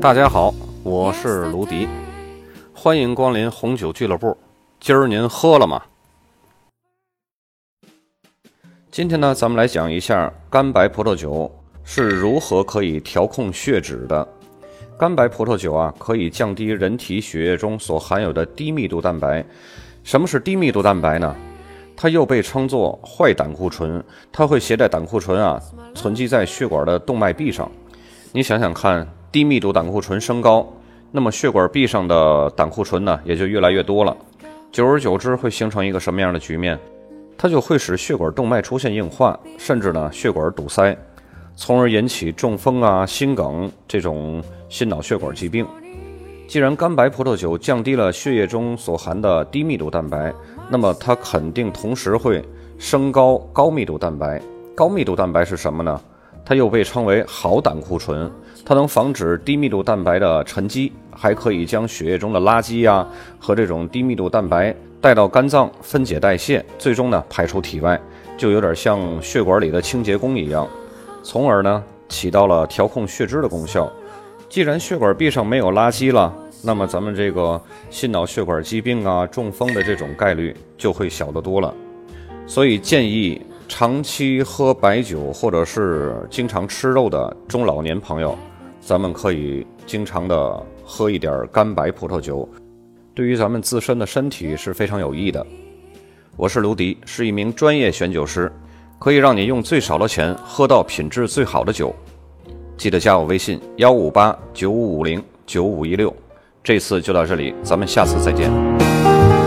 大家好，我是卢迪，欢迎光临红酒俱乐部。今儿您喝了吗？今天呢，咱们来讲一下干白葡萄酒是如何可以调控血脂的。干白葡萄酒啊，可以降低人体血液中所含有的低密度蛋白。什么是低密度蛋白呢？它又被称作坏胆固醇，它会携带胆固醇啊，存积在血管的动脉壁上。你想想看，低密度胆固醇升高，那么血管壁上的胆固醇呢，也就越来越多了。久而久之，会形成一个什么样的局面？它就会使血管动脉出现硬化，甚至呢血管堵塞，从而引起中风啊、心梗这种心脑血管疾病。既然干白葡萄酒降低了血液中所含的低密度蛋白，那么它肯定同时会升高高密度蛋白。高密度蛋白是什么呢？它又被称为好胆固醇，它能防止低密度蛋白的沉积，还可以将血液中的垃圾呀和这种低密度蛋白带到肝脏分解代谢，最终呢排出体外，就有点像血管里的清洁工一样，从而呢起到了调控血脂的功效。既然血管壁上没有垃圾了，那么咱们这个心脑血管疾病啊、中风的这种概率就会小得多了。所以建议。长期喝白酒或者是经常吃肉的中老年朋友，咱们可以经常的喝一点干白葡萄酒，对于咱们自身的身体是非常有益的。我是卢迪，是一名专业选酒师，可以让你用最少的钱喝到品质最好的酒。记得加我微信幺五八九五五零九五一六。这次就到这里，咱们下次再见。